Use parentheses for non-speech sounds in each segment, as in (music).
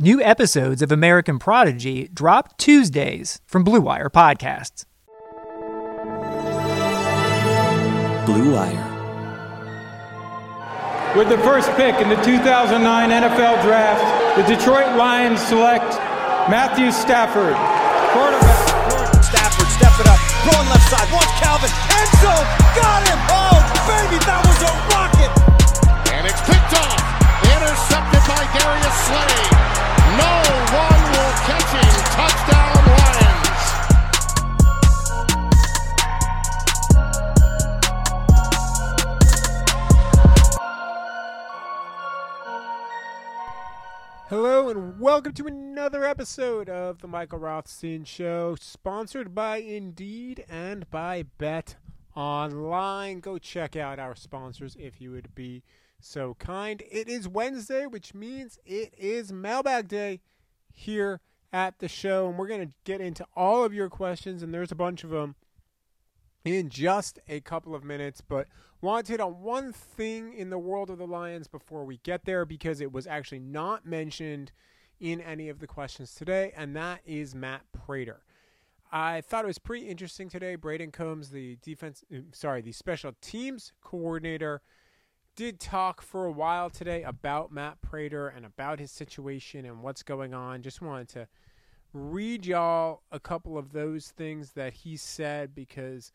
New episodes of American Prodigy drop Tuesdays from Blue Wire Podcasts. Blue Wire. With the first pick in the 2009 NFL Draft, the Detroit Lions select Matthew Stafford, quarterback. Stafford, step it up, throwing left side, wants Calvin, end zone, got him! Oh, baby, that was a rocket! And it's picked off, intercepted by Darius Slay. No one will catch him. Touchdown, Lions. Hello and welcome to another episode of the Michael Rothstein Show, sponsored by Indeed and by Bet Online. Go check out our sponsors if you would be so kind. It is Wednesday, which means it is Mailbag Day here at the show, and we're going to get into all of your questions, and there's a bunch of them in just a couple of minutes, but want to hit on one thing in the world of the Lions before we get there because it was actually not mentioned in any of the questions today, and that is Matt Prater. I thought it was pretty interesting today. Brayden Coombs, the defense, uh, sorry, the special teams coordinator, did talk for a while today about Matt Prater and about his situation and what's going on. Just wanted to read y'all a couple of those things that he said because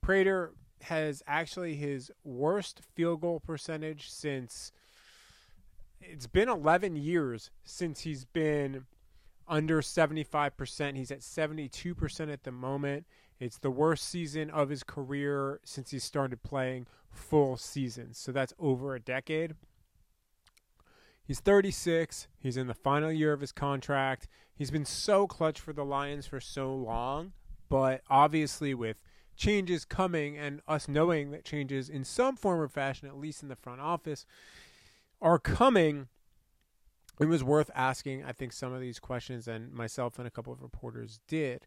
Prater has actually his worst field goal percentage since it's been 11 years since he's been under 75%. He's at 72% at the moment. It's the worst season of his career since he started playing full seasons. So that's over a decade. He's 36. He's in the final year of his contract. He's been so clutch for the Lions for so long, but obviously with changes coming and us knowing that changes in some form or fashion, at least in the front office, are coming, it was worth asking, I think, some of these questions, and myself and a couple of reporters did.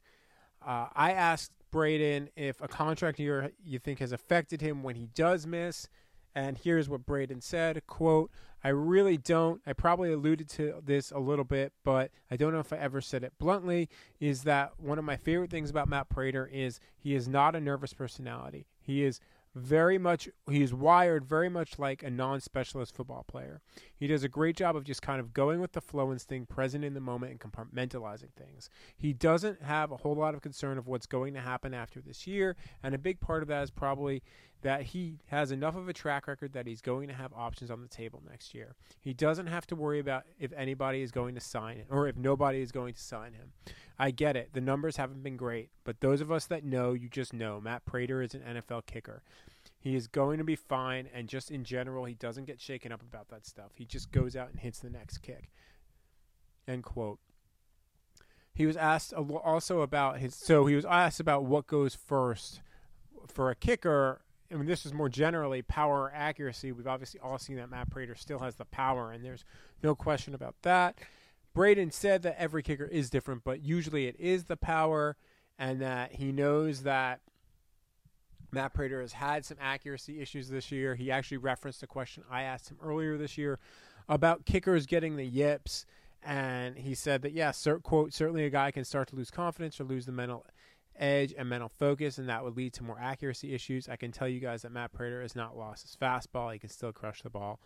Uh, I asked Brayden if a contract year you think has affected him when he does miss. And here's what Brayden said, quote, I really don't. I probably alluded to this a little bit, but I don't know if I ever said it bluntly. Is that one of my favorite things about Matt Prater is he is not a nervous personality. He is very much he's wired very much like a non-specialist football player. He does a great job of just kind of going with the flow and staying present in the moment and compartmentalizing things. He doesn't have a whole lot of concern of what's going to happen after this year, and a big part of that is probably that he has enough of a track record that he's going to have options on the table next year. He doesn't have to worry about if anybody is going to sign him or if nobody is going to sign him. I get it. The numbers haven't been great, but those of us that know, you just know Matt Prater is an NFL kicker. He is going to be fine, and just in general, he doesn't get shaken up about that stuff. He just goes out and hits the next kick. End quote. He was asked also about his. So he was asked about what goes first for a kicker I mean, this is more generally power or accuracy. We've obviously all seen that Matt Prater still has the power, and there's no question about that. Brayden said that every kicker is different, but usually it is the power, and that he knows that Matt Prater has had some accuracy issues this year. He actually referenced a question I asked him earlier this year about kickers getting the yips, and he said that, yeah, quote, certainly a guy can start to lose confidence or lose the mental edge and mental focus, and that would lead to more accuracy issues. I can tell you guys that Matt Prater has not lost his fastball. He can still crush the ball.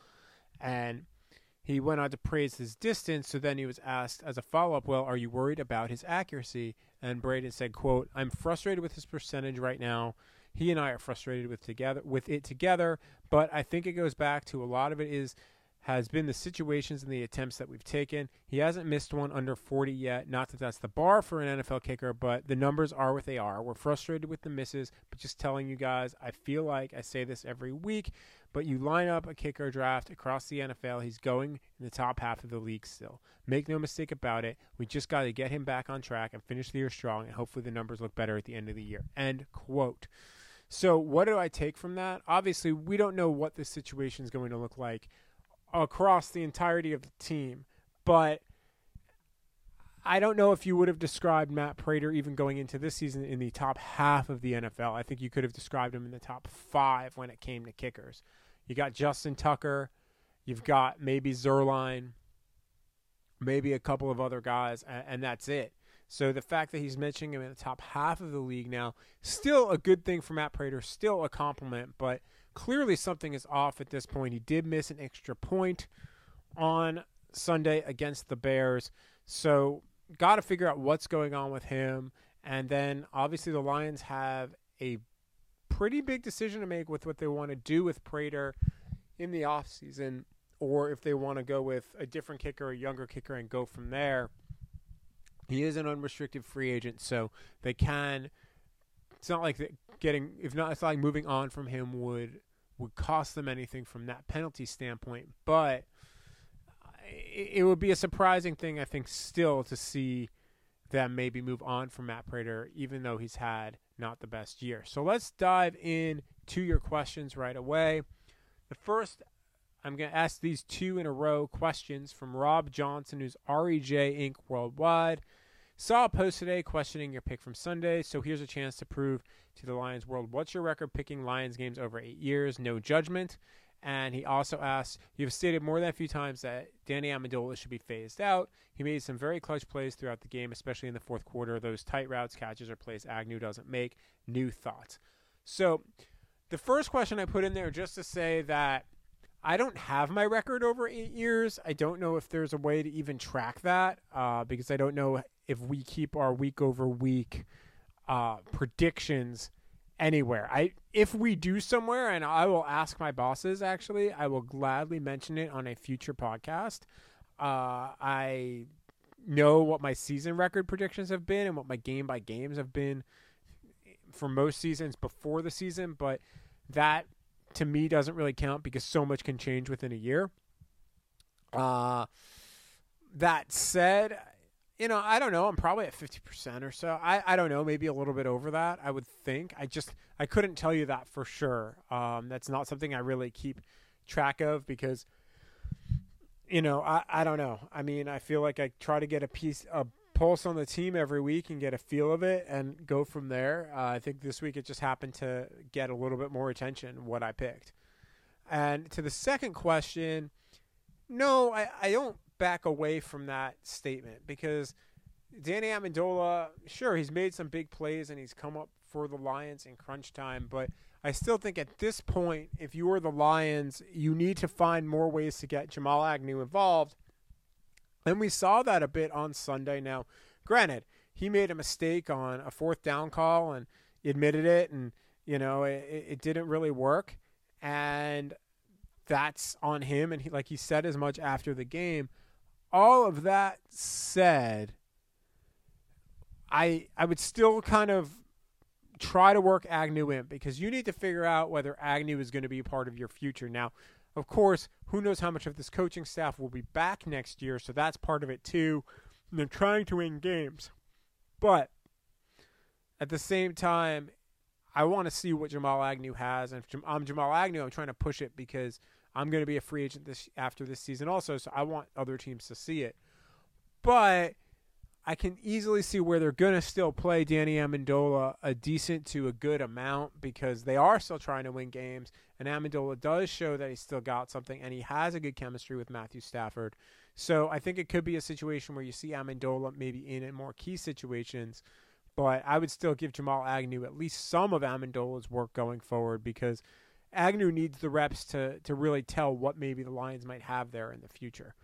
And he went on to praise his distance. So then he was asked as a follow up, well, are you worried about his accuracy? And Brayden said, quote, I'm frustrated with his percentage right now. He and I are frustrated with together with it together, but I think it goes back to a lot of it is has been the situations and the attempts that we've taken. He hasn't missed one under 40 yet. Not that that's the bar for an NFL kicker, but the numbers are what they are. We're frustrated with the misses, but just telling you guys, I feel like I say this every week, but you line up a kicker draft across the NFL, he's going in the top half of the league still. Make no mistake about it. We just got to get him back on track and finish the year strong, and hopefully the numbers look better at the end of the year. End quote. So, what do I take from that? Obviously, we don't know what the situation is going to look like across the entirety of the team. But I don't know if you would have described Matt Prater even going into this season in the top half of the NFL. I think you could have described him in the top five when it came to kickers. You got Justin Tucker, you've got maybe Zuerlein, maybe a couple of other guys, and, and that's it. So the fact that he's mentioning him in the top half of the league now, still a good thing for Matt Prater, still a compliment, but – clearly something is off at this point. He did miss an extra point on Sunday against the Bears. So, got to figure out what's going on with him. And then, obviously, the Lions have a pretty big decision to make with what they want to do with Prater in the offseason or if they want to go with a different kicker, a younger kicker, and go from there. He is an unrestricted free agent, so they can. It's not like getting, if not, it's not like moving on from him would would cost them anything from that penalty standpoint. But it would be a surprising thing, I think, still to see them maybe move on from Matt Prater, even though he's had not the best year. So let's dive in to your questions right away. The first, I'm going to ask these two in a row questions from Rob Johnson, who's REJ Inc. Worldwide. Saw a post today questioning your pick from Sunday, so here's a chance to prove to the Lions world what's your record picking Lions games over eight years? No judgment. And he also asked, You've stated more than a few times that Danny Amendola should be phased out. He made some very clutch plays throughout the game, especially in the fourth quarter. Those tight routes, catches, or plays Agnew doesn't make. New thoughts. So, the first question I put in there just to say that I don't have my record over eight years. I don't know if there's a way to even track that uh, because I don't know if we keep our week over week uh, predictions anywhere. I if we do somewhere, and I will ask my bosses. Actually, I will gladly mention it on a future podcast. Uh, I know what my season record predictions have been and what my game by games have been for most seasons before the season, but that to me doesn't really count because so much can change within a year. Uh, that said, you know, I don't know. I'm probably at 50% or so. I, I don't know, maybe a little bit over that, I would think. I just, I couldn't tell you that for sure. Um, that's not something I really keep track of because, you know, I, I don't know. I mean, I feel like I try to get a piece, a pulse on the team every week and get a feel of it and go from there. Uh, I think this week it just happened to get a little bit more attention, what I picked. And to the second question, no, I, I don't back away from that statement because Danny Amendola, sure, he's made some big plays and he's come up for the Lions in crunch time, but I still think at this point, if you are the Lions, you need to find more ways to get Jamal Agnew involved. And we saw that a bit on Sunday. Now, granted, he made a mistake on a fourth down call and admitted it, and you know it, it didn't really work, and that's on him. And he, like he said as much after the game all of that said, I I would still kind of try to work Agnew in because you need to figure out whether Agnew is going to be part of your future. Now, of course, who knows how much of this coaching staff will be back next year, so that's part of it too. And they're trying to win games. But at the same time, I want to see what Jamal Agnew has. And if I'm Jamal Agnew, I'm trying to push it because – I'm going to be a free agent this after this season also, so I want other teams to see it. But I can easily see where they're going to still play Danny Amendola a decent to a good amount because they are still trying to win games, and Amendola does show that he's still got something, and he has a good chemistry with Matthew Stafford. So I think it could be a situation where you see Amendola maybe in, more key situations, but I would still give Jamal Agnew at least some of Amendola's work going forward because – Agnew needs the reps to to really tell what maybe the Lions might have there in the future.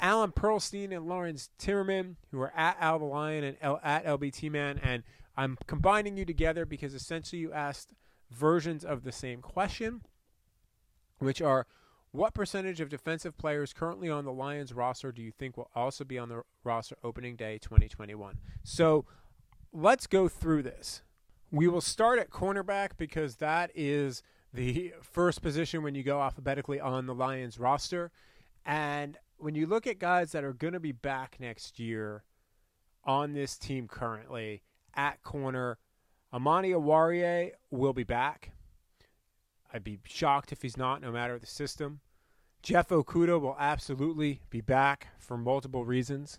Alan Perlstein and Lawrence Timmerman, who are at Al the Lion and L, at LBT Man, and I'm combining you together because essentially you asked versions of the same question, which are What percentage of defensive players currently on the Lions roster do you think will also be on the roster opening day 2021? So let's go through this. We will start at cornerback because that is the (laughs) first position when you go alphabetically on the Lions roster. And when you look at guys that are going to be back next year on this team currently at corner, Amani Oruwariye will be back. I'd be shocked if he's not, no matter the system. Jeff Okudah will absolutely be back for multiple reasons.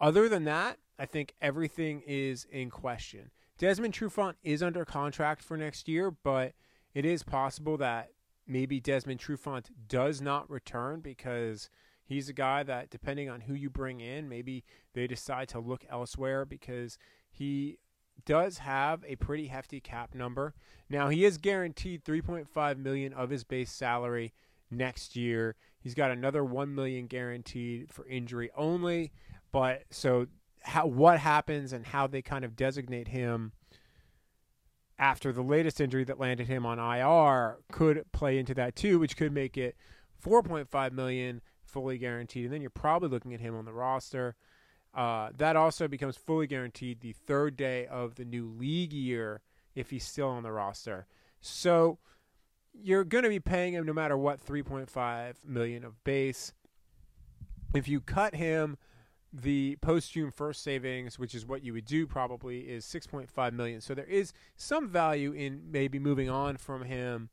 Other than that, I think everything is in question. Desmond Trufant is under contract for next year, but it is possible that maybe Desmond Trufant does not return because he's a guy that, depending on who you bring in, maybe they decide to look elsewhere because he does have a pretty hefty cap number. Now he is guaranteed 3.5 million of his base salary next year. He's got another 1 million guaranteed for injury only, but so how what happens and how they kind of designate him after the latest injury that landed him on IR could play into that too, which could make it 4.5 million fully guaranteed, and then you're probably looking at him on the roster. Uh, that also becomes fully guaranteed the third day of the new league year if he's still on the roster. So you're going to be paying him no matter what 3.5 million of base. If you cut him, the post June first savings, which is what you would do probably, is 6.5 million. So there is some value in maybe moving on from him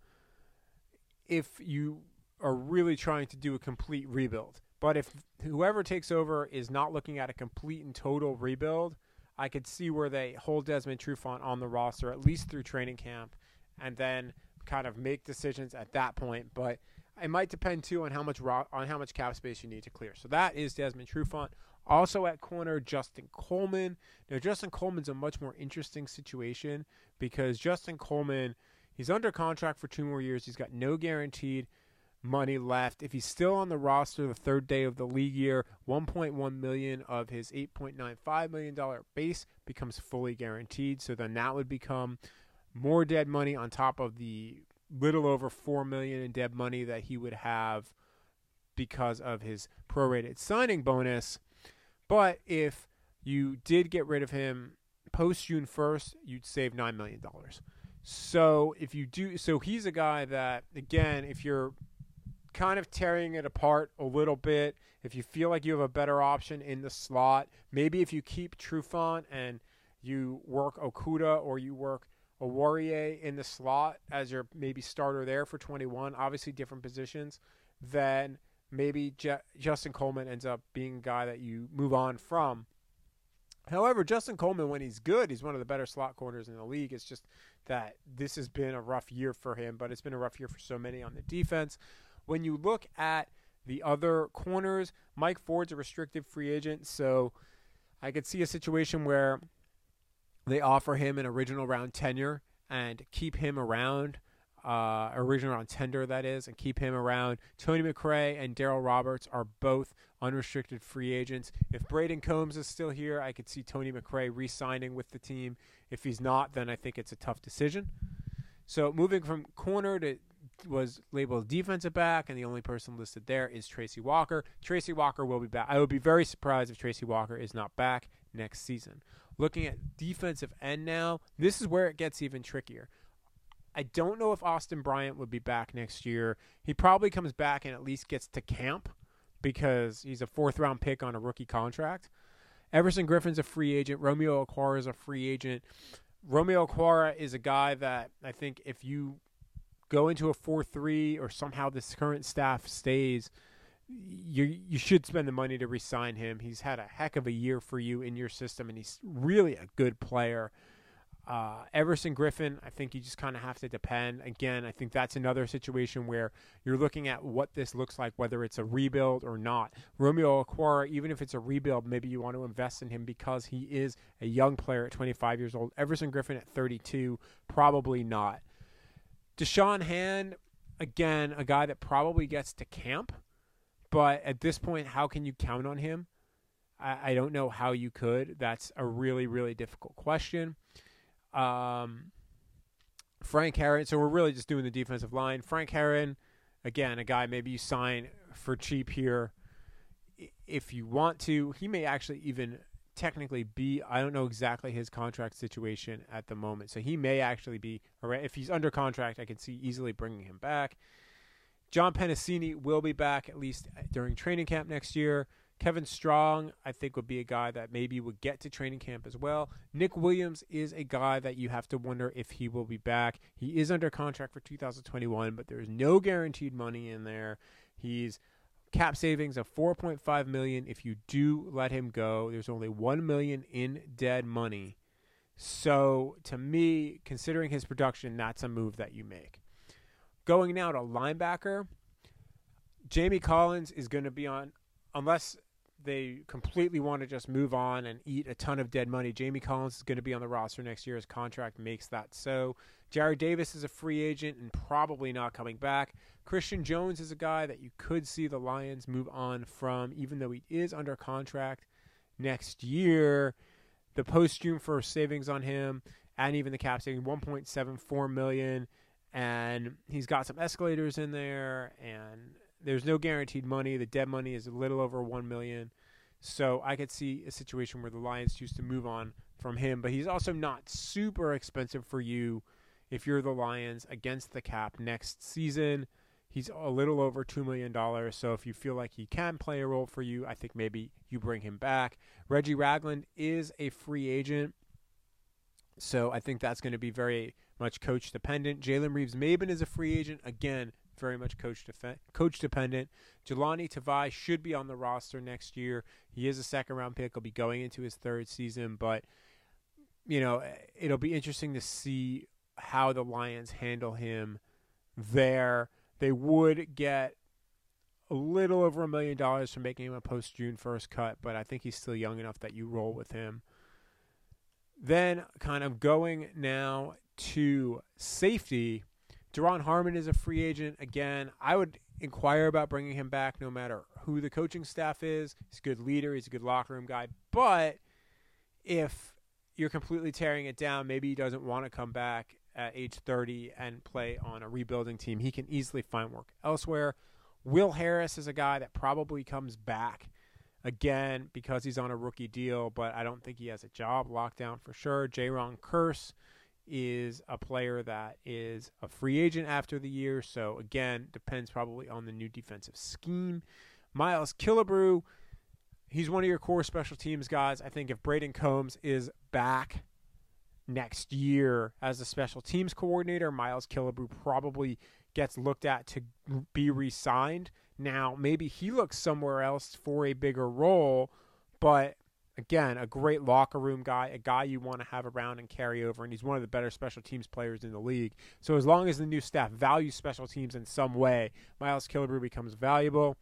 if you are really trying to do a complete rebuild. But if whoever takes over is not looking at a complete and total rebuild, I could see where they hold Desmond Trufant on the roster at least through training camp, and then kind of make decisions at that point. But it might depend too on how much ro- on how much cap space you need to clear. So that is Desmond Trufant. Also at corner, Justin Coleman. Now Justin Coleman's a much more interesting situation because Justin Coleman, he's under contract for two more years. He's got no guaranteed money left. If he's still on the roster the third day of the league year, 1.1 million of his 8.95 million dollar base becomes fully guaranteed. So then that would become more dead money on top of the little over 4 million in dead money that he would have because of his prorated signing bonus. But if you did get rid of him post June 1st, you'd save 9 million dollars. So if you do so he's a guy that again, if you're kind of tearing it apart a little bit. If you feel like you have a better option in the slot, maybe if you keep Trufant and you work Okudah or you work Oruwariye in the slot as your maybe starter there for 21, obviously different positions, then maybe Je- Justin Coleman ends up being a guy that you move on from. However, Justin Coleman, when he's good, he's one of the better slot corners in the league. It's just that this has been a rough year for him, but it's been a rough year for so many on the defense. When you look at the other corners, Mike Ford's a restricted free agent, so I could see a situation where they offer him an original round tenure and keep him around, uh, original round tender that is, and keep him around. Tony McRae and Darryl Roberts are both unrestricted free agents. If Brayden Coombs is still here, I could see Tony McRae re-signing with the team. If he's not, then I think it's a tough decision. So moving from corner to was labeled defensive back, and the only person listed there is Tracy Walker. Tracy Walker will be back. I would be very surprised if Tracy Walker is not back next season. Looking at defensive end now, this is where it gets even trickier. I don't know if Austin Bryant would be back next year. He probably comes back and at least gets to camp because he's a fourth round pick on a rookie contract. Everson Griffen's a free agent. Romeo Okwara is a free agent. Romeo Okwara is a guy that I think if you go into a 4-3 or somehow this current staff stays you you should spend the money to re-sign him. He's had a heck of a year for you in your system and he's really a good player. Uh, Everson Griffen, I think you just kind of have to depend. Again, I think that's another situation where you're looking at what this looks like, whether it's a rebuild or not. Romeo Okwara, even if it's a rebuild, maybe you want to invest in him because he is a young player at 25 years old. Everson Griffen at 32, probably not. Da'Shawn Hand, again, a guy that probably gets to camp, but at this point, how can you count on him? I, I don't know how you could. That's a really, really difficult question. Um, Frank Herron. So we're really just doing the defensive line. Frank Herron, again, a guy maybe you sign for cheap here if you want to. He may actually even technically be I don't know exactly his contract situation at the moment. So he may actually be if he's under contract, I can see easily bringing him back. John Penisini will be back at least uh, during training camp next year. Kevin Strong, I think, would be a guy that maybe would get to training camp as well. Nick Williams is a guy that you have to wonder if he will be back. He is under contract for 2021, but there's no guaranteed money in there. He's cap savings of 4.5 million if you do let him go. There's only 1 million in dead money. So, to me, considering his production, that's a move that you make. Going now to linebacker, Jamie Collins is going to be on unless they completely want to just move on and eat a ton of dead money. Jamie Collins is going to be on the roster next year. His contract makes that so. Jarrad Davis is a free agent and probably not coming back. Christian Jones is a guy that you could see the Lions move on from, even though he is under contract next year. The post June first savings on him and even the cap saving 1.74 million and he's got some escalators in there and there's no guaranteed money. The dead money is a little over one million. So I could see a situation where the Lions choose to move on from him, but he's also not super expensive for you if you're the Lions against the cap next season. He's a little over $2 million. So if you feel like he can play a role for you, I think maybe you bring him back. Reggie Ragland is a free agent. So I think that's going to be very much coach dependent. Jalen Reeves Maybin is a free agent. Again, very much coach def- coach dependent. Jahlani Tavai should be on the roster next year. He is a second round pick. He'll be going into his third season, but you know it'll be interesting to see how the Lions handle him there. They would get a little over a million dollars for making him a post June first cut, but I think he's still young enough that you roll with him. Then, kind of going now to safety. Duron Harmon is a free agent. Again, I would inquire about bringing him back no matter who the coaching staff is. He's a good leader, he's a good locker room guy. But if you're completely tearing it down, maybe he doesn't want to come back at age 30 and play on a rebuilding team. He can easily find work elsewhere. Will Harris is a guy that probably comes back again because he's on a rookie deal, but I don't think he has a job locked down for sure. Jayron Kearse is a player that is a free agent after the year. So again, depends probably on the new defensive scheme. Miles Killebrew, he's one of your core special teams guys. I think if Brayden Coombs is back next year as a special teams coordinator, Miles Killebrew probably gets looked at to be re-signed. Now, maybe he looks somewhere else for a bigger role, but again, a great locker room guy, a guy you want to have around and carry over, and he's one of the better special teams players in the league. So as long as the new staff values special teams in some way, Miles Killebrew becomes valuable.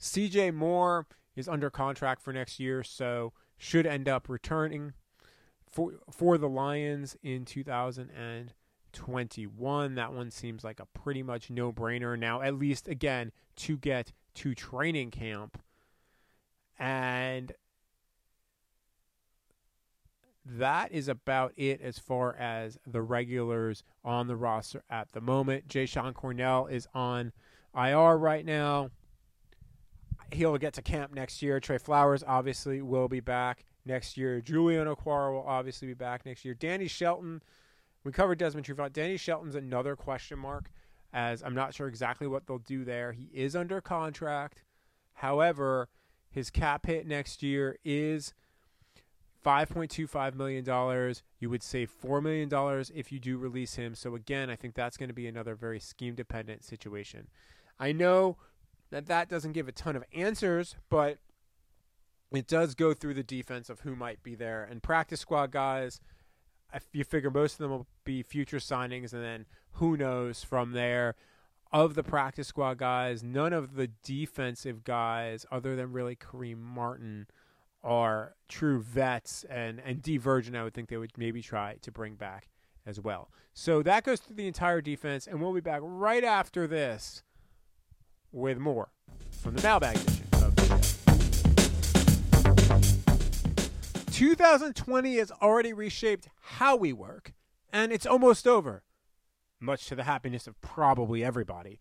CJ Moore is under contract for next year, so should end up returning for for the Lions in 2021. That one seems like a pretty much no-brainer now, at least again to get to training camp. And that is about it as far as the regulars on the roster at the moment. Jashon Cornell is on IR right now. He'll get to camp next year. Trey Flowers obviously will be back next year. Julian Okwara will obviously be back next year. Danny Shelton, we covered Desmond Trufant. Danny Shelton's another question mark, as I'm not sure exactly what they'll do there. He is under contract. However, his cap hit next year is $5.25 million. You would save $4 million if you do release him. So, again, I think that's going to be another very scheme dependent situation. I know that that doesn't give a ton of answers, but it does go through the defense of who might be there. And practice squad guys, you figure most of them will be future signings, and then who knows from there. Of the practice squad guys, none of the defensive guys, other than really Kareem Martin, are true vets, and and Dee Virgin, I would think they would maybe try to bring back as well. So that goes through the entire defense, and we'll be back right after this with more from the mailbag edition 2020 has already reshaped how we work, and it's almost over. much to the happiness of probably everybody.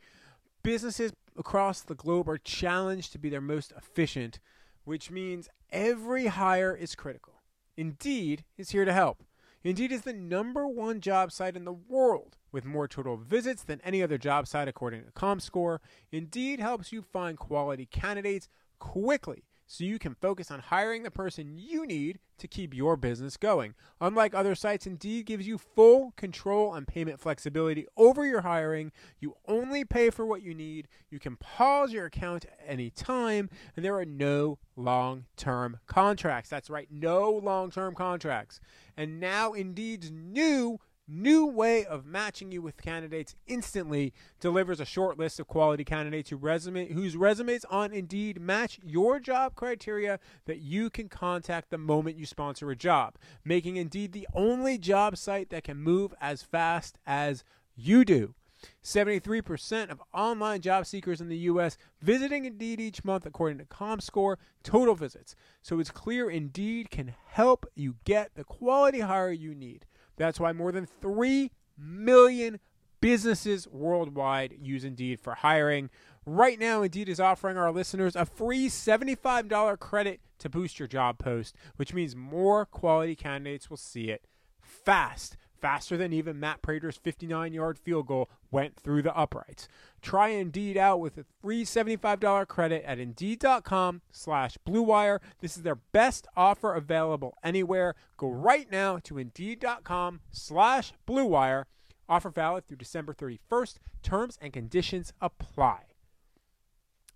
Businesses across the globe are challenged to be their most efficient, which means every hire is critical. Indeed is here to help. Indeed is the number one job site in the world with more total visits than any other job site according to ComScore. Indeed helps you find quality candidates quickly so you can focus on hiring the person you need to keep your business going. Unlike other sites, Indeed gives you full control and payment flexibility over your hiring. You only pay for what you need. You can pause your account at any time, and there are no long term contracts. That's right, no long term contracts. And now Indeed's new new way of matching you with candidates instantly delivers a short list of quality candidates who resume, whose resumes on Indeed match your job criteria that you can contact the moment you sponsor a job, making Indeed the only job site that can move as fast as you do. 73% of online job seekers in the U.S. visiting Indeed each month, according to ComScore, total visits. So it's clear Indeed can help you get the quality hire you need. That's why more than 3 million businesses worldwide use Indeed for hiring. Right now, Indeed is offering our listeners a free $75 credit to boost your job post, which means more quality candidates will see it fast faster than even Matt Prater's 59 yard field goal went through the uprights. Try Indeed out with a free $75 credit at Indeed.com slash BlueWire. This is their best offer available anywhere. Go right now to Indeed.com slash BlueWire. Offer valid through December 31st. Terms and conditions apply.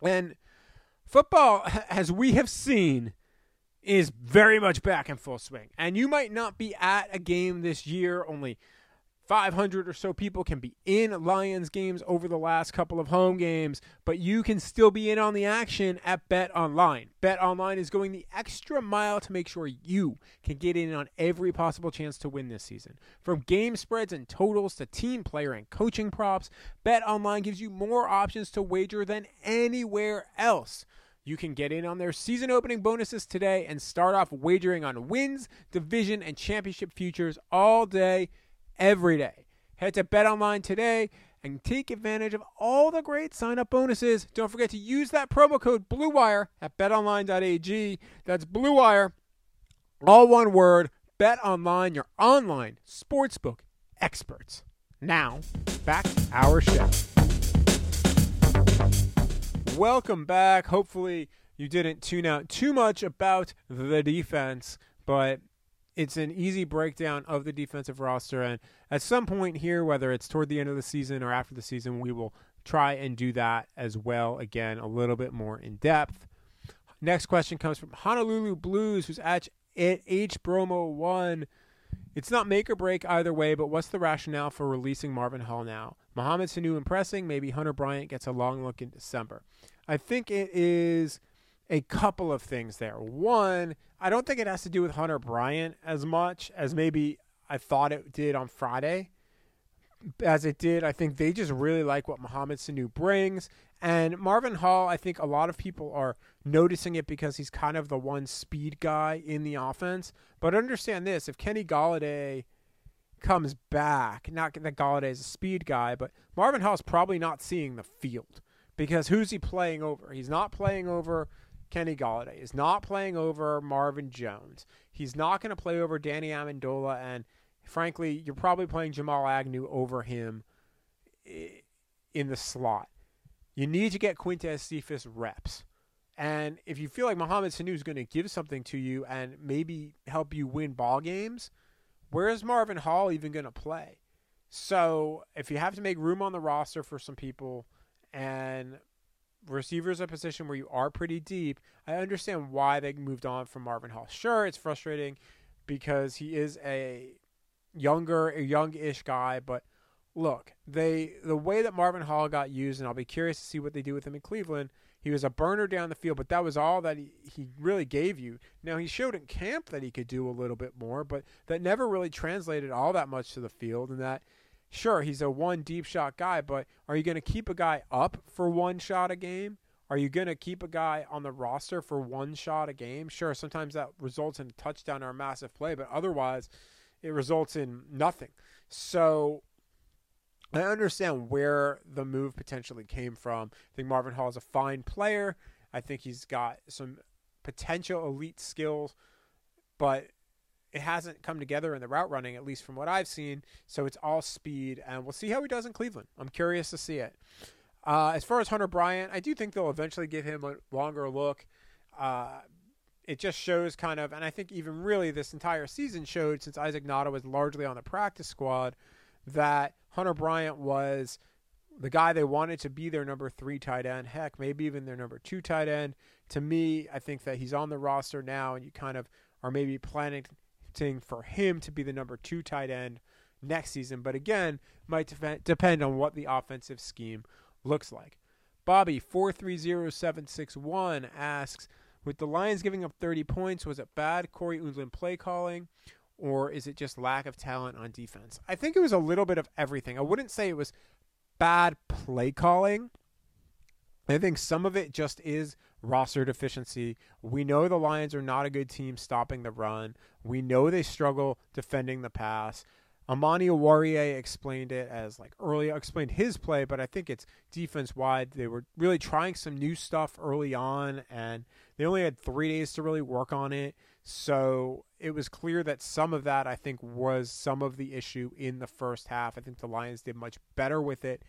And football, (laughs) as we have seen, is very much back in full swing. And you might not be at a game this year, only 500 or so people can be in Lions games over the last couple of home games, but you can still be in on the action at Bet Online. Bet Online is going the extra mile to make sure you can get in on every possible chance to win this season. From game spreads and totals to team player and coaching props, Bet Online gives you more options to wager than anywhere else. You can get in on their season opening bonuses today and start off wagering on wins, division, and championship futures all day, every day. Head to BetOnline today and take advantage of all the great sign up bonuses. Don't forget to use that promo code BLUEWIRE at betonline.ag. That's BLUEWIRE, all one word. BetOnline, your online sportsbook experts. Now, back to our show. Welcome back. Hopefully, you didn't tune out too much about the defense, but it's an easy breakdown of the defensive roster. And at some point here, whether it's toward the end of the season or after the season, we will try and do that as well again, a little bit more in depth. Next question comes from Honolulu Blues, who's at H Bromo one. It's not make or break either way, but what's the rationale for releasing Marvin Hall now? Mohamed Sanu impressing. Maybe Hunter Bryant gets a long look in December. I think it is a couple of things there. One, I don't think it has to do with Hunter Bryant as much as maybe I thought it did on Friday. As it did, I think they just really like what Mohamed Sanu brings. And Marvin Hall, I think a lot of people are noticing it because he's kind of the one speed guy in the offense. But understand this if Kenny Golladay comes back, not that Golladay is a speed guy, but Marvin Hall's probably not seeing the field because who's he playing over? He's not playing over Kenny Golladay. He's not playing over Marvin Jones. He's not going to play over Danny Amendola. And frankly, you're probably playing Jamal Agnew over him in the slot. You need to get Quintez Cephus reps. And if you feel like Mohamed Sanu is going to give something to you and maybe help you win ball games, where is Marvin Hall even going to play? So if you have to make room on the roster for some people – and receivers a position where you are pretty deep. I understand why they moved on from Marvin Hall. Sure, it's frustrating because he is a younger, a young-ish guy, but look, they the way that Marvin Hall got used, and I'll be curious to see what they do with him in Cleveland. He was a burner down the field, but that was all that he, he really gave you. Now he showed in camp that he could do a little bit more, but that never really translated all that much to the field, and that sure, he's a one deep shot guy, but are you going to keep a guy up for one shot a game? Are you going to keep a guy on the roster for one shot a game? Sure, sometimes that results in a touchdown or a massive play, but otherwise it results in nothing. So I understand where the move potentially came from. I think Marvin Hall is a fine player. I think he's got some potential elite skills, but it hasn't come together in the route running, at least from what I've seen. So it's all speed, and we'll see how he does in Cleveland. I'm curious to see it. Uh, as far as Hunter Bryant, I do think they'll eventually give him a longer look. Uh, it just shows kind of, and I think even really this entire season showed since Isaac Nauta was largely on the practice squad that Hunter Bryant was the guy they wanted to be their number three tight end. Heck, maybe even their number two tight end. To me, I think that he's on the roster now, and you kind of are maybe planning for him to be the number two tight end next season. But again, might def- depend on what the offensive scheme looks like. Bobby four three zero seven six one asks, with the Lions giving up 30 points, was it bad Cory Undlin play calling, or is it just lack of talent on defense? I think it was a little bit of everything. I wouldn't say it was bad play calling. I think some of it just is roster deficiency. We know the Lions are not a good team stopping the run. We know they struggle defending the pass. Amani Oruwariye explained it as like early explained his play, but I think it's defense wide. They were really trying some new stuff early on, and they only had three days to really work on it. So it was clear that some of that I think was some of the issue in the first half. I think the Lions did much better with it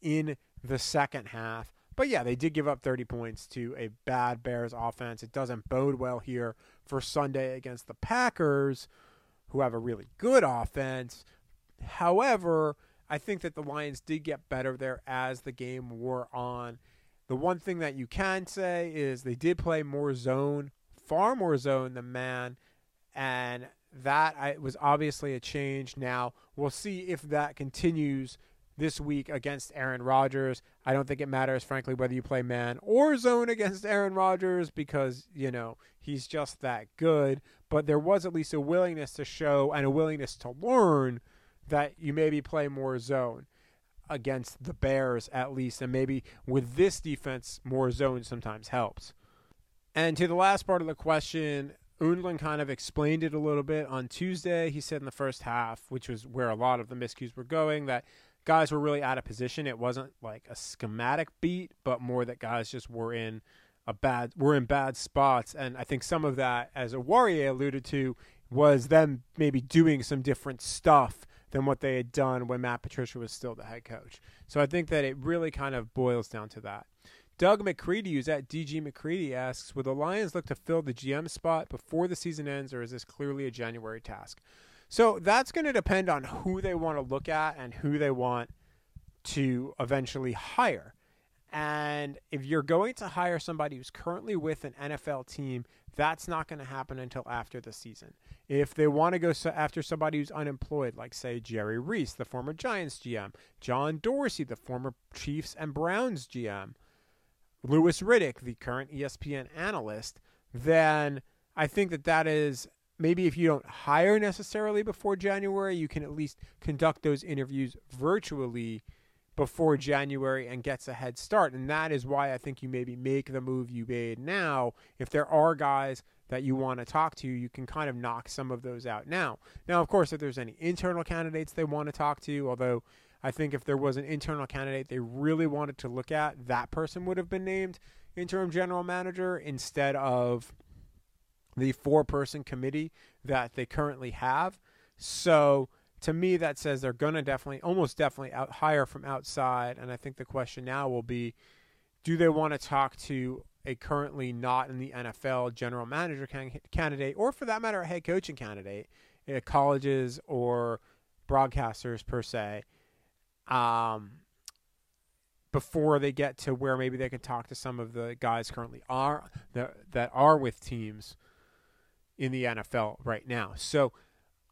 in the second half. But yeah, they did give up 30 points to a bad Bears offense. It doesn't bode well here for Sunday against the Packers who have a really good offense. However, I think that the Lions did get better there as the game wore on. The one thing that you can say is they did play more zone, far more zone than man, and that was obviously a change. Now, we'll see if that continues this week against Aaron Rodgers. I don't think it matters, frankly, whether you play man or zone against Aaron Rodgers because, you know, he's just that good but there was at least a willingness to show and a willingness to learn that you maybe play more zone against the Bears at least, and maybe with this defense, more zone sometimes helps. And to the last part of the question, Undlin kind of explained it a little bit on Tuesday. He said in the first half, which was where a lot of the miscues were going, that guys were really out of position. It wasn't like a schematic beat, but more that guys just were in a bad we're in bad spots and I think some of that as Oruwariye alluded to was them maybe doing some different stuff than what they had done when Matt Patricia was still the head coach. So I think that it really kind of boils down to that. Doug McCready, who's at DG McCready, asks Will the Lions look to fill the GM spot before the season ends, or is this clearly a January task? So that's going to depend on who they want to look at and who they want to eventually hire. And if you're going to hire somebody who's currently with an NFL team, that's not going to happen until after the season. If they want to go after somebody who's unemployed, like, say, Jerry Reese, the former Giants GM, John Dorsey, the former Chiefs and Browns GM, Louis Riddick, the current ESPN analyst, then I think that that is maybe if you don't hire necessarily before January, you can at least conduct those interviews virtually before January and gets a head start. And that is why I think you maybe make the move you made now. If there are guys that you want to talk to, you can kind of knock some of those out now. Now, of course, if there's any internal candidates they want to talk to, although I think if there was an internal candidate they really wanted to look at, that person would have been named interim general manager instead of the four person committee that they currently have. So, to me, that says they're going to definitely, almost definitely out, hire from outside. And I think the question now will be do they want to talk to a currently not in the NFL general manager can- candidate, or for that matter, a head coaching candidate, uh, colleges or broadcasters per se, um, before they get to where maybe they can talk to some of the guys currently are that, that are with teams in the NFL right now. So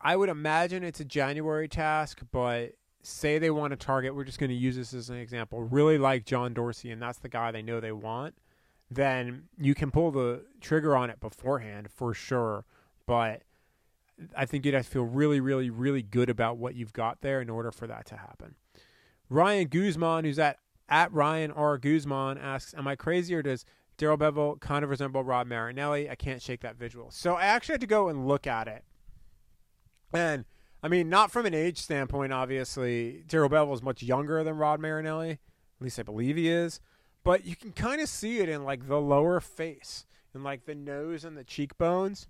I would imagine it's a January task, but say they want to target, we're just going to use this as an example, really like John Dorsey, and that's the guy they know they want, then you can pull the trigger on it beforehand for sure. But I think you'd have to feel really, really, really good about what you've got there in order for that to happen. Ryan Guzman, who's at, at Ryan R. Guzman, asks, Am I crazy or does Darrell Bevell kind of resemble Rod Marinelli? I can't shake that visual. So I actually had to go and look at it and I mean, not from an age standpoint, obviously. Darrell Bevell is much younger than Rod Marinelli. At least I believe he is. But you can kind of see it in like the lower face and like the nose and the cheekbones.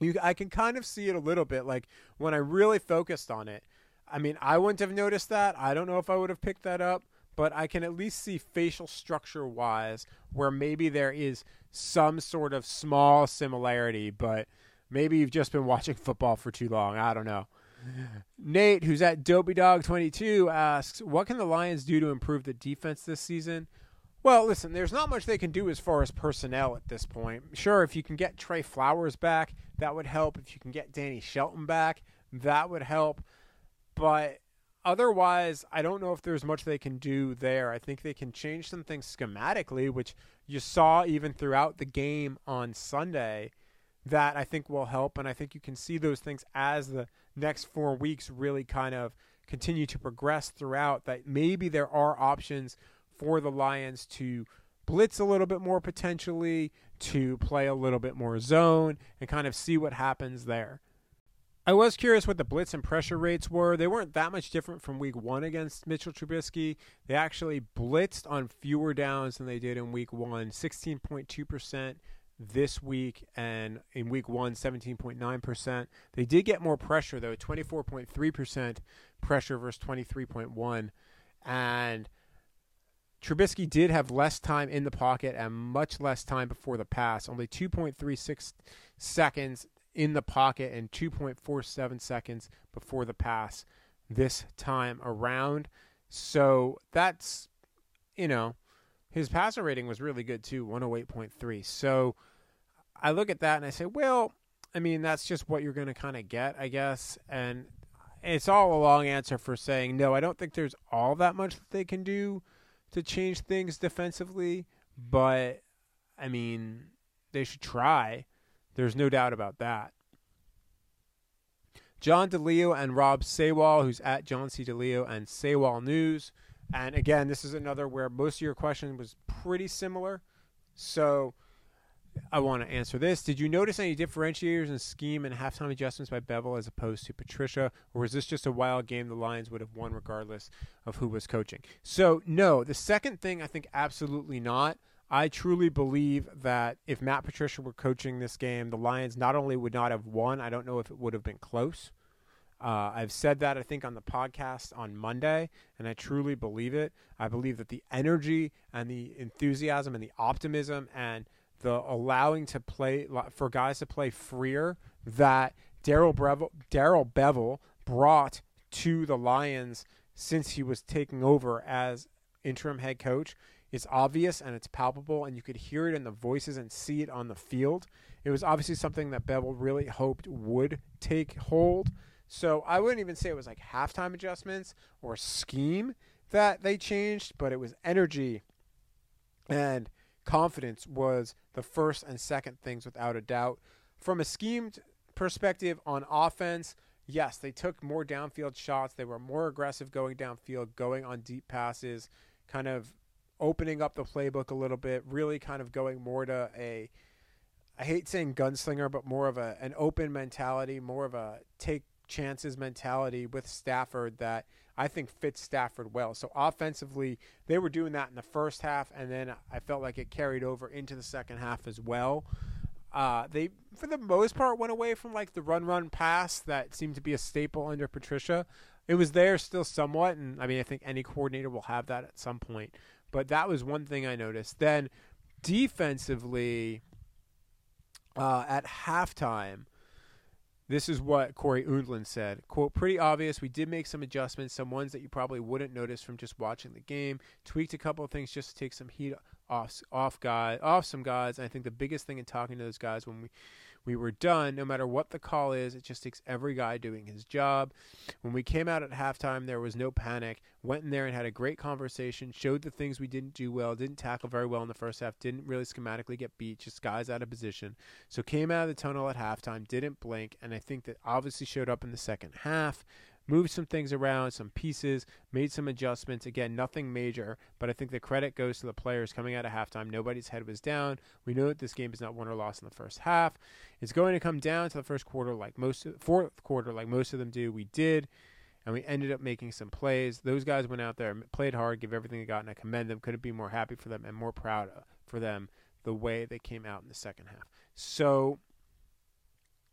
You, I can kind of see it a little bit. Like when I really focused on it, I mean, I wouldn't have noticed that. I don't know if I would have picked that up, but I can at least see facial structure wise where maybe there is some sort of small similarity, but maybe you've just been (laughs) watching football for too long. I don't know. Nate, who's at Dopey Dog 22, asks, What can the Lions do to improve the defense this season? Well, listen, there's not much they can do as far as personnel at this point. Sure, if you can get Trey Flowers back, that would help. If you can get Danny Shelton back, that would help. But otherwise, I don't know if there's much they can do there. I think they can change some things schematically, which you saw even throughout the game on Sunday, that I think will help. And I think you can see those things as the next four weeks really kind of continue to progress throughout, that maybe there are options for the Lions to blitz a little bit more potentially, to play a little bit more zone, and kind of see what happens there. I was curious what the blitz and pressure rates were. They weren't that much different from week one against Mitchell Trubisky. They actually blitzed on fewer downs than they did in week one 16.2% this week, and in week one, 17.9%. They did get more pressure, though 24.3% pressure versus 23.1 And Trubisky did have less time in the pocket and much less time before the pass, only 2.36 seconds in the pocket and 2.47 seconds before the pass this time around. So that's, you know, his passer rating was really good too, 108.3. So I look at that and I say, well, I mean, that's just what you're going to kind of get, I guess. And it's all a long answer for saying, no, I don't think there's all that much that they can do to change things defensively, but I mean, they should try. There's no doubt about that. John DeLeo and Rob Saywall, who's at John C. DeLeo and Saywall News. And again, this is another where most of your question was pretty similar. So I want to answer this. Did you notice any differentiators in scheme and halftime adjustments by Bevell as opposed to Patricia? Or was this just a wild game the Lions would have won regardless of who was coaching? So, no. The second thing, I think absolutely not. I truly believe that if Matt Patricia were coaching this game, the Lions not only would not have won, I don't know if it would have been close. Uh, I've said that, I think, on the podcast on Monday, and I truly believe it. I believe that the energy and the enthusiasm and the optimism and the allowing to play for guys to play freer that Darrell Bevell, Darrell Bevell brought to the Lions since he was taking over as interim head coach is obvious and it's palpable and you could hear it in the voices and see it on the field. It was obviously something that Bevell really hoped would take hold. So I wouldn't even say it was like halftime adjustments or scheme that they changed, but it was energy and confidence was the first and second things without a doubt. From a schemed perspective on offense, yes, they took more downfield shots. They were more aggressive going downfield, going on deep passes, kind of opening up the playbook a little bit, really kind of going more to a I hate saying gunslinger, but more of a an open mentality, more of a take chances mentality with Stafford that I think fits Stafford well. So offensively, they were doing that in the first half, and then I felt like it carried over into the second half as well. Uh, they, for the most part, went away from like the run, run, pass that seemed to be a staple under Patricia. It was there still somewhat, and I mean, I think any coordinator will have that at some point. But that was one thing I noticed. Then defensively, uh, at halftime, this is what Cory Undlin said. Quote, pretty obvious. We did make some adjustments, some ones that you probably wouldn't notice from just watching the game. Tweaked a couple of things just to take some heat off off guy off some guys. And I think the biggest thing in talking to those guys when we we were done, no matter what the call is, it just takes every guy doing his job. When we came out at halftime, there was no panic. Went in there and had a great conversation, showed the things we didn't do well, didn't tackle very well in the first half, didn't really schematically get beat, just guys out of position. So came out of the tunnel at halftime, didn't blink, and I think that obviously showed up in the second half. Moved some things around, some pieces, made some adjustments. Again, nothing major, but I think the credit goes to the players coming out of halftime. Nobody's head was down. We know that this game is not won or lost in the first half. It's going to come down to the first quarter, like most fourth quarter, like most of them do. We did and we ended up making some plays. Those guys went out there, played hard, gave everything they got, and I commend them. Couldn't be more happy for them and more proud for them the way they came out in the second half. So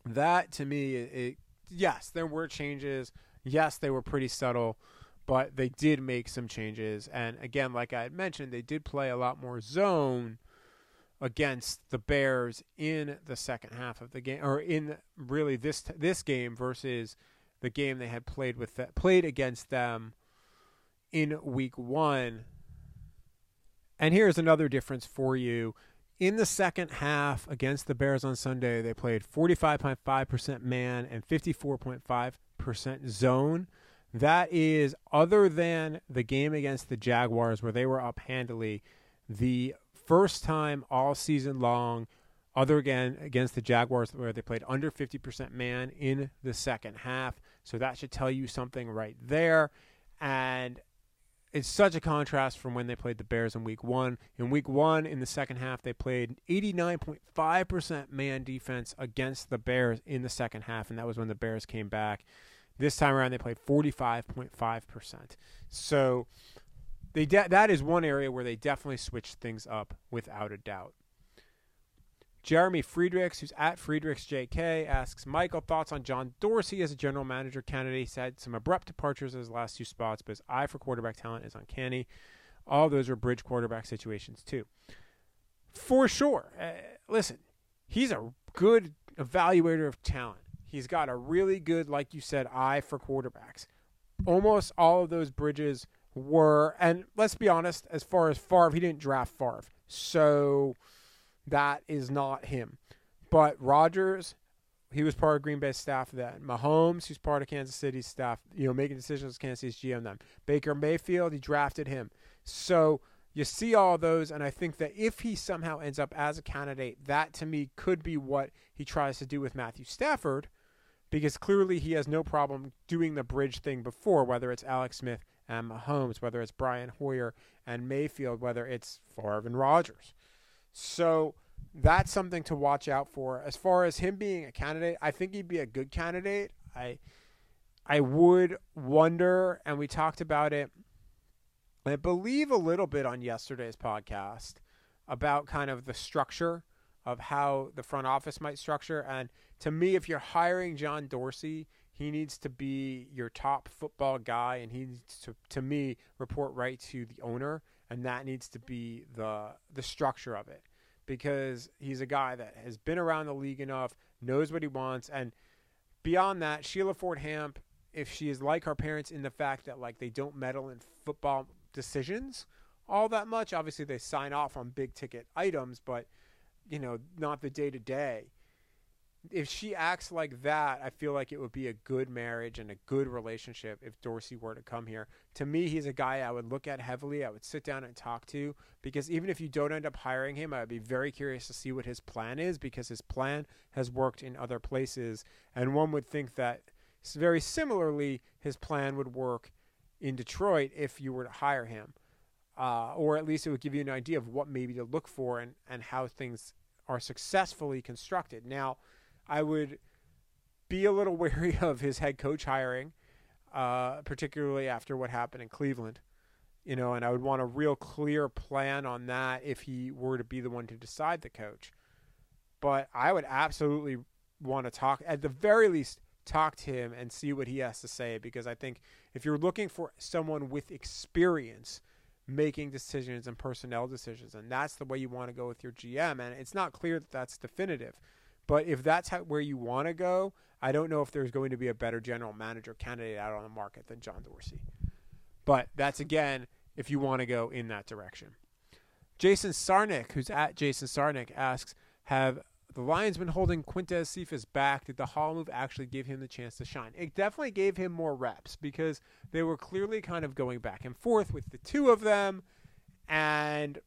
that to me, it, yes, there were changes. Yes, they were pretty subtle, but they did make some changes. And again, like I had mentioned, they did play a lot more zone against the Bears in the second half of the game, or in really this this game versus the game they had played with played against them in week one. And here's another difference for you. In the second half against the Bears on Sunday, they played 45.5% man and 54.5% zone. That is, other than the game against the Jaguars, where they were up handily, the first time all season long other again against the Jaguars, where they played under 50% man in the second half. So that should tell you something right there. And it's such a contrast from when they played the Bears in week one. In week one, in the second half, they played 89.5% man defense against the Bears in the second half, and that was when the Bears came back. This time around, they played 45.5%. So they de- that is one area where they definitely switched things up without a doubt. Jeremy Friedrichs, who's at Friedrichs JK, asks Michael thoughts on John Dorsey as a general manager candidate. He said some abrupt departures his last two spots, but his eye for quarterback talent is uncanny. All those are bridge quarterback situations too, for sure. Uh, listen, he's a good evaluator of talent. He's got a really good, like you said, eye for quarterbacks. Almost all of those bridges were, and let's be honest, as far as Favre, he didn't draft Favre, so that is not him. But Rodgers, he was part of Green Bay's staff then. Mahomes, who's part of Kansas City's staff, you know, making decisions Kansas City's GM then. Baker Mayfield, he drafted him. So you see all those, and I think that if he somehow ends up as a candidate, that to me could be what he tries to do with Matthew Stafford, because clearly he has no problem doing the bridge thing before, whether it's Alex Smith and Mahomes, whether it's Brian Hoyer and Mayfield, whether it's Favre and Rodgers. So that's something to watch out for. As far as him being a candidate, I think he'd be a good candidate. I I would wonder, and we talked about it, I believe a little bit on yesterday's podcast about kind of the structure of how the front office might structure. And to me, if you're hiring John Dorsey, he needs to be your top football guy, and he needs to, to me, report right to the owner, and that needs to be the the structure of it. Because he's a guy that has been around the league enough, knows what he wants, and beyond that, Sheila Ford Hamp, if she is like her parents in the fact that like they don't meddle in football decisions all that much, obviously they sign off on big ticket items, but you know, not the day to day if she acts like that, I feel like it would be a good marriage and a good relationship if Dorsey were to come here. To me, he's a guy I would look at heavily. I would sit down and talk to because even if you don't end up hiring him, I would be very curious to see what his plan is because his plan has worked in other places. And one would think that very similarly, his plan would work in Detroit if you were to hire him. Uh, or at least it would give you an idea of what maybe to look for and, and how things are successfully constructed. Now, I would be a little (laughs) wary of his head coach hiring, uh, particularly after what happened in Cleveland. You know, and I would want a real clear plan on that if he were to be the one to decide the coach. But I would absolutely want to talk, at the very least, talk to him and see what he has to say because I think if you're looking for someone with experience making decisions and personnel decisions, and that's the way you want to go with your GM, and it's not clear that that's definitive. But if that's how, where you want to go, I don't know if there's going to be a better general manager candidate out on the market than John Dorsey. But that's again if you want to go in that direction. Jason Sarnik, who's at Jason Sarnik, asks, "Have the Lions been holding Quintez Cephus back? Did the Hall move actually give him the chance to shine? It definitely gave him more reps because they were clearly kind of going back and forth with the two of them, and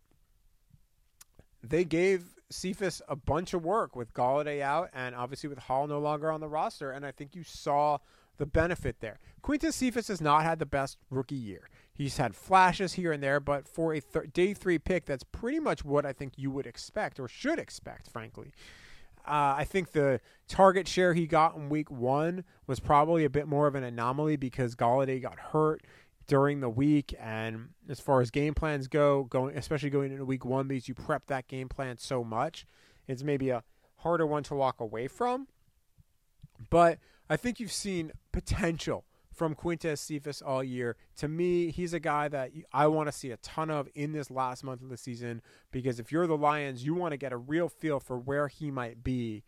they gave Cephus a bunch of work with Golladay out and obviously with Hall no longer on the roster. And I think you saw the benefit there. Quintez Cephus has not had the best rookie year. He's had flashes here and there, but for a th- day three pick, that's pretty much what I think you would expect or should expect, frankly. Uh, I think the target share he got in week one was probably a bit more of an anomaly because Golladay got hurt during the week. And as far as game plans go, going especially going into week one, because you prep that game plan so much, it's maybe a harder one to walk away from. But I think you've seen potential from Quintez Cephus all year. To me, he's a guy that I want to see a ton of in this last month of the season because if you're the Lions, you want to get a real feel for where he might be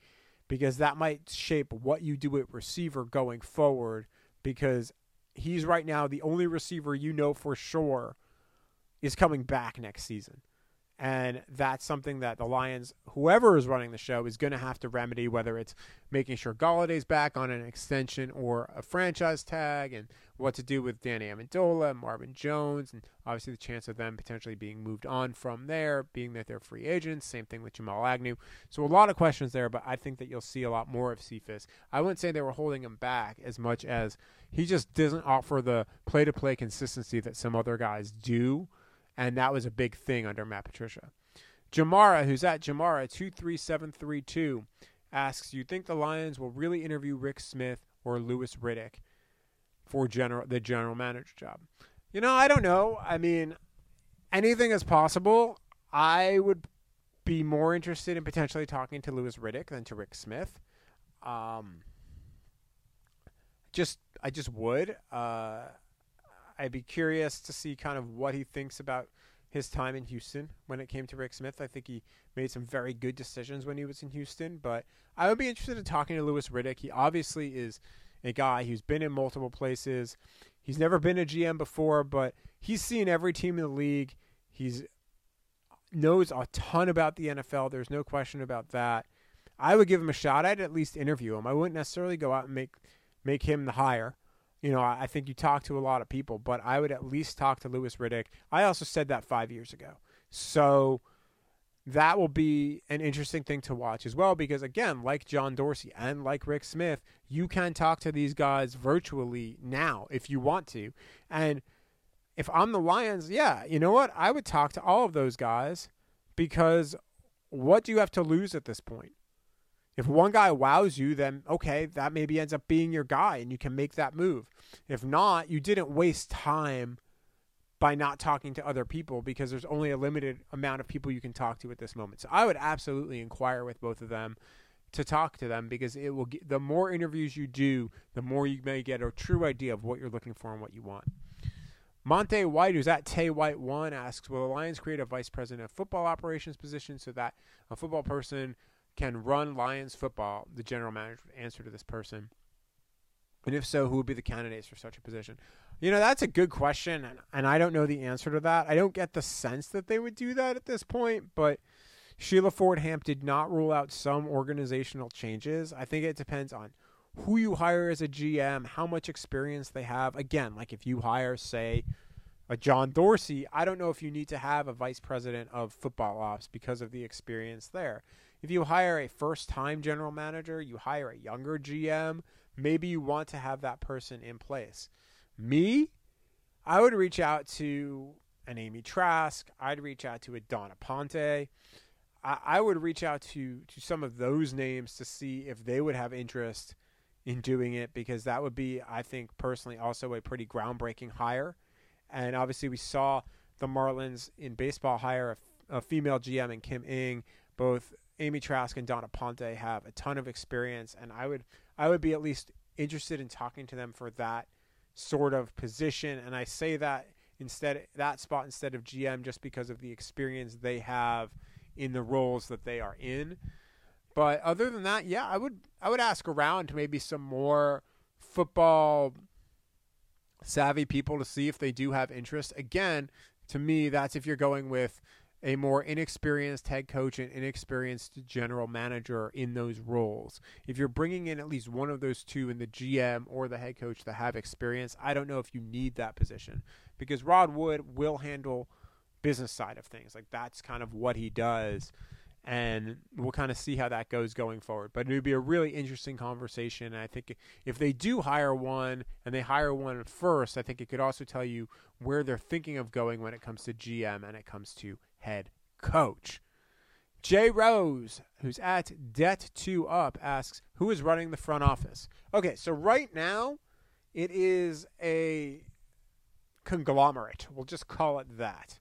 because that might shape what you do at receiver going forward because he's right now the only receiver you know for sure is coming back next season. And that's something that the Lions, whoever is running the show, is going to have to remedy, whether it's making sure Golladay's back on an extension or a franchise tag, and what to do with Danny Amendola and Marvin Jones, and obviously the chance of them potentially being moved on from there, being that they're free agents. Same thing with Jamal Agnew. So a lot of questions there, but I think that you'll see a lot more of Cephus. I wouldn't say they were holding him back as much as he just doesn't offer the play to play consistency that some other guys do and that was a big thing under Matt Patricia. Jamara, who's at Jamara two three seven three two, asks, "Do you think the Lions will really interview Rick Smith or Louis Riddick for general the general manager job?" You know, I don't know. I mean, anything is possible. I would be more interested in potentially talking to Louis Riddick than to Rick Smith. Um, just I just would. Uh, I'd be curious to see kind of what he thinks about his time in Houston when it came to Rick Smith. I think he made some very good decisions when he was in Houston, but I would be interested in talking to Louis Riddick. He obviously is a guy who's been in multiple places. He's never been a GM before, but he's seen every team in the league. He's knows a ton about the NFL. There's no question about that. I would give him a shot. I'd at least interview him. I wouldn't necessarily go out and make make him the hire you know, I think you talk to a lot of people, but I would at least talk to Louis Riddick. I also said that five years ago. So that will be an interesting thing to watch as well because, again, like John Dorsey and like Rick Smith, you can talk to these guys virtually now if you want to. And if I'm the Lions, yeah, you know what? I would talk to all of those guys because what do you have to lose at this point? If one guy wows you, then okay, that maybe ends up being your guy and you can make that move. If not, you didn't waste time by not talking to other people because there's only a limited amount of people you can talk to at this moment. So I would absolutely inquire with both of them to talk to them because it will get, the more interviews you do, the more you may get a true idea of what you're looking for and what you want. Monte White, who's at Tay White One, asks, "Will the Lions create a vice president of football operations position so that a football person can run Lions football, the general manager answer to this person. And if so, who would be the candidates for such a position? You know, that's a good question, and, and I don't know the answer to that. I don't get the sense that they would do that at this point, but Sheila Ford Hamp did not rule out some organizational changes. I think it depends on who you hire as a GM, how much experience they have. Again, like if you hire, say, a John Dorsey, I don't know if you need to have a vice president of football ops because of the experience there. If you hire a first time general manager, you hire a younger GM, maybe you want to have that person in place. Me, I would reach out to an Amy Trask. I'd reach out to a Dawn Aponte. I, I would reach out to, to some of those names to see if they would have interest in doing it because that would be, I think, personally, also a pretty groundbreaking hire. And obviously, we saw the Marlins in baseball hire a, a female GM and Kim Ng, both Amy Trask and Dawn Aponte have a ton of experience, and I would I would be at least interested in talking to them for that sort of position. And I say that instead that spot instead of GM just because of the experience they have in the roles that they are in. But other than that, yeah, I would I would ask around to maybe some more football savvy people to see if they do have interest. Again, to me, that's if you're going with a more inexperienced head coach and inexperienced general manager in those roles. If you're bringing in at least one of those two in the GM or the head coach that have experience, I don't know if you need that position because Rod Wood will handle business side of things. Like that's kind of what he does. and we'll kind of see how that goes going forward. But it would be a really interesting conversation. And I think if they do hire one and they hire one first, I think it could also tell you where they're thinking of going when it comes to GM and it comes to head coach. Jay Rose, who's at Debt2Up, asks, Who is running the front office? Okay, so right now, it is a conglomerate. We'll just call it that.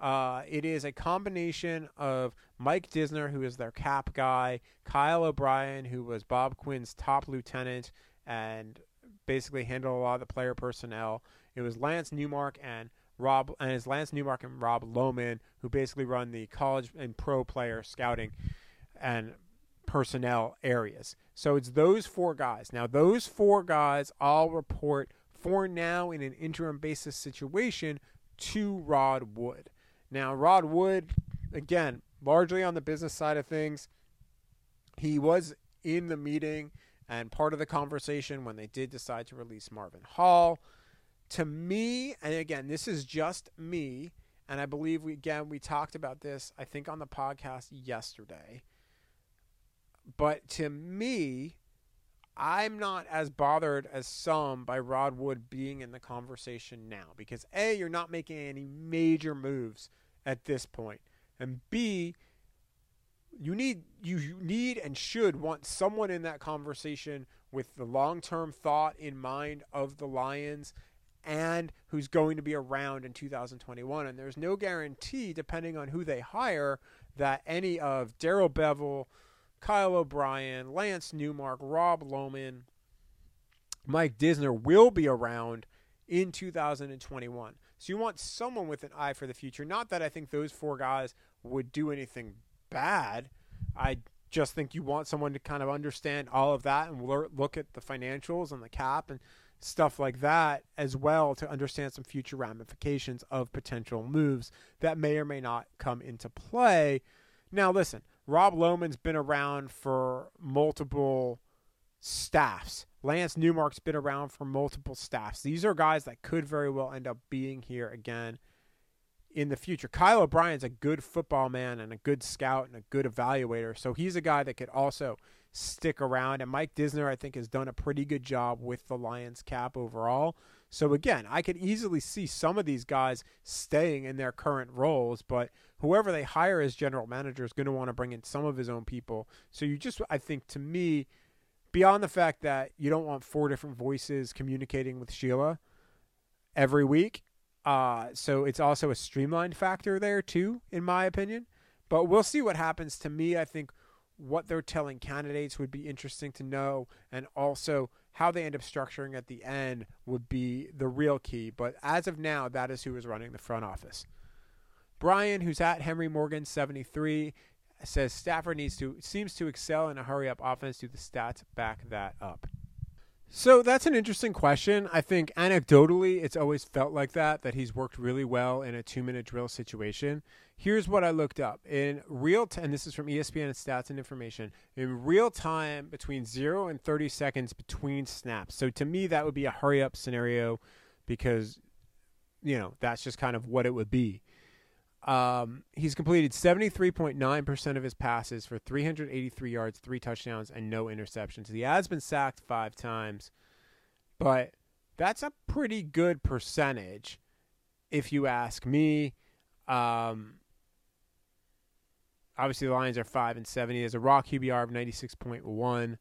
Uh, it is a combination of Mike Disner, who is their cap guy, Kyle O'Brien, who was Bob Quinn's top lieutenant and basically handled a lot of the player personnel. It was Lance Newmark and Rob, and it's Lance Newmark and Rob Lohman, who basically run the college and pro player scouting and personnel areas. So it's those four guys. Now, those four guys all report for now in an interim basis situation to Rod Wood. Now, Rod Wood, again, largely on the business side of things, he was in the meeting and part of the conversation when they did decide to release Marvin Hall. To me, and again, this is just me, and I believe we again we talked about this I think on the podcast yesterday. But to me, I'm not as bothered as some by Rod Wood being in the conversation now because A, you're not making any major moves at this point. And B, you need you need and should want someone in that conversation with the long-term thought in mind of the Lions and who's going to be around in 2021 and there's no guarantee depending on who they hire that any of Darrell Bevell, Kyle O'Brien, Lance Newmark, Rob Lohman, Mike Disner will be around in 2021. So you want someone with an eye for the future. Not that I think those four guys would do anything bad. I just think you want someone to kind of understand all of that and look at the financials and the cap and stuff like that as well to understand some future ramifications of potential moves that may or may not come into play. Now, listen, Rob Lohman's been around for multiple staffs. Lance Newmark's been around for multiple staffs. These are guys that could very well end up being here again in the future. Kyle O'Brien's a good football man and a good scout and a good evaluator. So he's a guy that could also stick around. And Mike Disner, I think, has done a pretty good job with the Lions cap overall. So again, I could easily see some of these guys staying in their current roles, but whoever they hire as general manager is going to want to bring in some of his own people. So you just, I think, to me, beyond the fact that you don't want four different voices communicating with Sheila every week. Uh, so it's also a streamlined factor there too, in my opinion. But we'll see what happens. To me, I think what they're telling candidates would be interesting to know, and also how they end up structuring at the end would be the real key. But as of now, that is who is running the front office. Brian, who's at Henry Morgan 73, says Stafford needs to seems to excel in a hurry up offense. Do the stats back that up? So that's an interesting question. I think anecdotally, it's always felt like that, that he's worked really well in a two minute drill situation. Here's what I looked up. In real time, this is from ESPN and Stats and Information, in real time between 0 and 30 seconds between snaps. So to me, that would be a hurry up scenario because, you know, that's just kind of what it would be. Um, he's completed 73.9% of his passes for 383 yards, three touchdowns, and no interceptions. He has been sacked five times, but that's a pretty good percentage, if you ask me. Um, obviously, the Lions are 5 and 70. There's a raw QBR of 96.1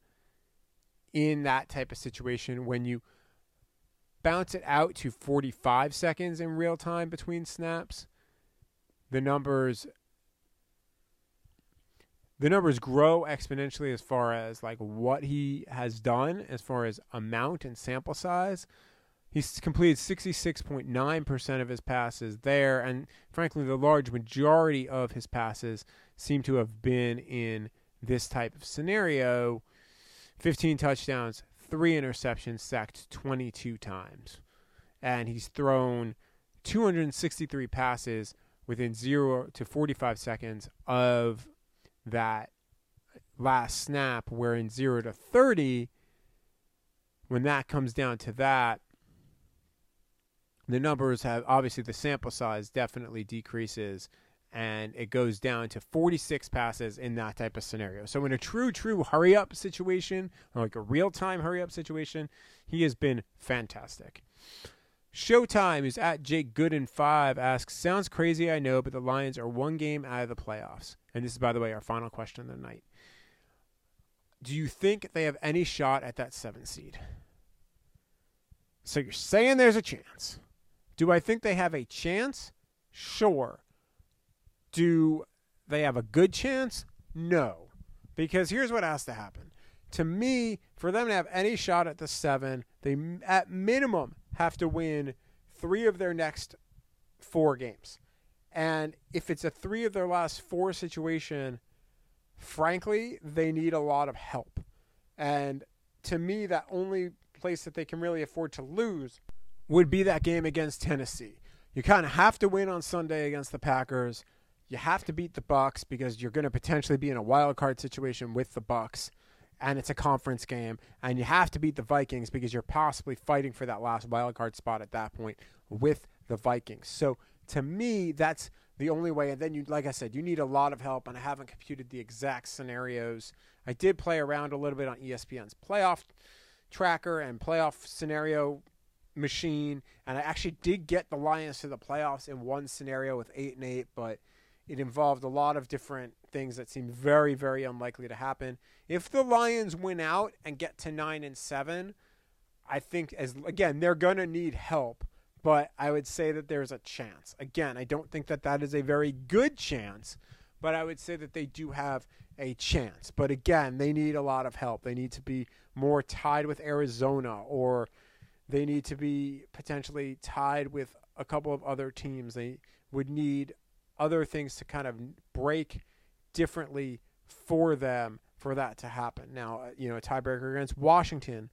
in that type of situation when you bounce it out to 45 seconds in real time between snaps the numbers the numbers grow exponentially as far as like what he has done as far as amount and sample size. He's completed 66.9% of his passes there and frankly the large majority of his passes seem to have been in this type of scenario. 15 touchdowns, 3 interceptions, sacked 22 times. And he's thrown 263 passes within zero to 45 seconds of that last snap, where in zero to 30, when that comes down to that, the numbers have obviously the sample size definitely decreases and it goes down to 46 passes in that type of scenario. So in a true, true hurry up situation, like a real time hurry up situation, he has been fantastic. Showtime is at Jake Gooden five asks, sounds crazy, I know, but the Lions are one game out of the playoffs. And this is, by the way, our final question of the night. Do you think they have any shot at that seven seed? So you're saying there's a chance. Do I think they have a chance? Sure. Do they have a good chance? No. Because here's what has to happen. To me, for them to have any shot at the seven, they at minimum have to win three of their next four games. And if it's a three of their last four situation, frankly, they need a lot of help. And to me, that only place that they can really afford to lose would be that game against Tennessee. You kind of have to win on Sunday against the Packers. You have to beat the Bucks because you're going to potentially be in a wild card situation with the Bucks and it's a conference game and you have to beat the Vikings because you're possibly fighting for that last wild card spot at that point with the Vikings. So to me that's the only way and then you like I said you need a lot of help and I haven't computed the exact scenarios. I did play around a little bit on ESPN's playoff tracker and playoff scenario machine, and I actually did get the Lions to the playoffs in one scenario with eight and eight, but it involved a lot of different things that seemed very, very unlikely to happen. If the Lions win out and get to nine and seven, I think as again they're gonna need help, but I would say that there's a chance. Again, I don't think that that is a very good chance, but I would say that they do have a chance. But again, they need a lot of help. They need to be more tied with Arizona or they need to be potentially tied with a couple of other teams. They would need other things to kind of break differently for them for that to happen. Now, uh, you know, a tiebreaker against Washington,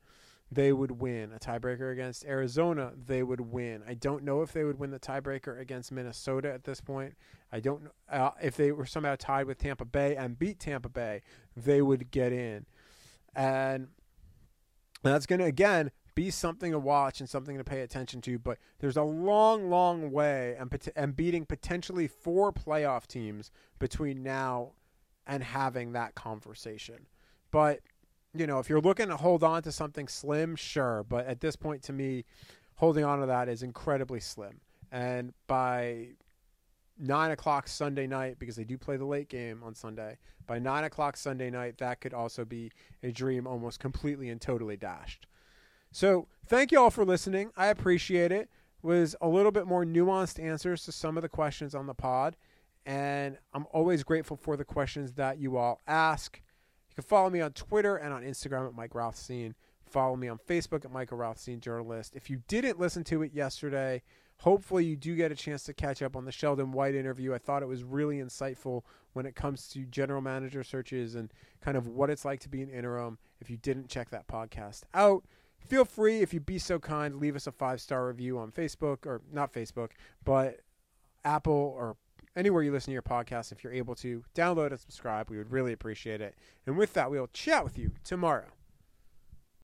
they would win. A tiebreaker against Arizona, they would win. I don't know if they would win the tiebreaker against Minnesota at this point. I don't know uh, if they were somehow tied with Tampa Bay and beat Tampa Bay, they would get in. And that's going to again be something to watch and something to pay attention to. But there's a long, long way and, and beating potentially four playoff teams between now and having that conversation. But, you know, if you're looking to hold on to something slim, sure. But at this point, to me, holding on to that is incredibly slim. And by nine o'clock Sunday night, because they do play the late game on Sunday, by nine o'clock Sunday night, that could also be a dream almost completely and totally dashed. So thank you all for listening. I appreciate it. Was a little bit more nuanced answers to some of the questions on the pod, and I'm always grateful for the questions that you all ask. You can follow me on Twitter and on Instagram at Mike Rothstein. Follow me on Facebook at Michael Rothstein Journalist. If you didn't listen to it yesterday, hopefully you do get a chance to catch up on the Sheldon White interview. I thought it was really insightful when it comes to general manager searches and kind of what it's like to be an interim. If you didn't check that podcast out, feel free, if you'd be so kind, leave us a five star review on Facebook or not Facebook, but Apple or anywhere you listen to your podcast. If you're able to download and subscribe, we would really appreciate it. And with that, we'll chat with you tomorrow.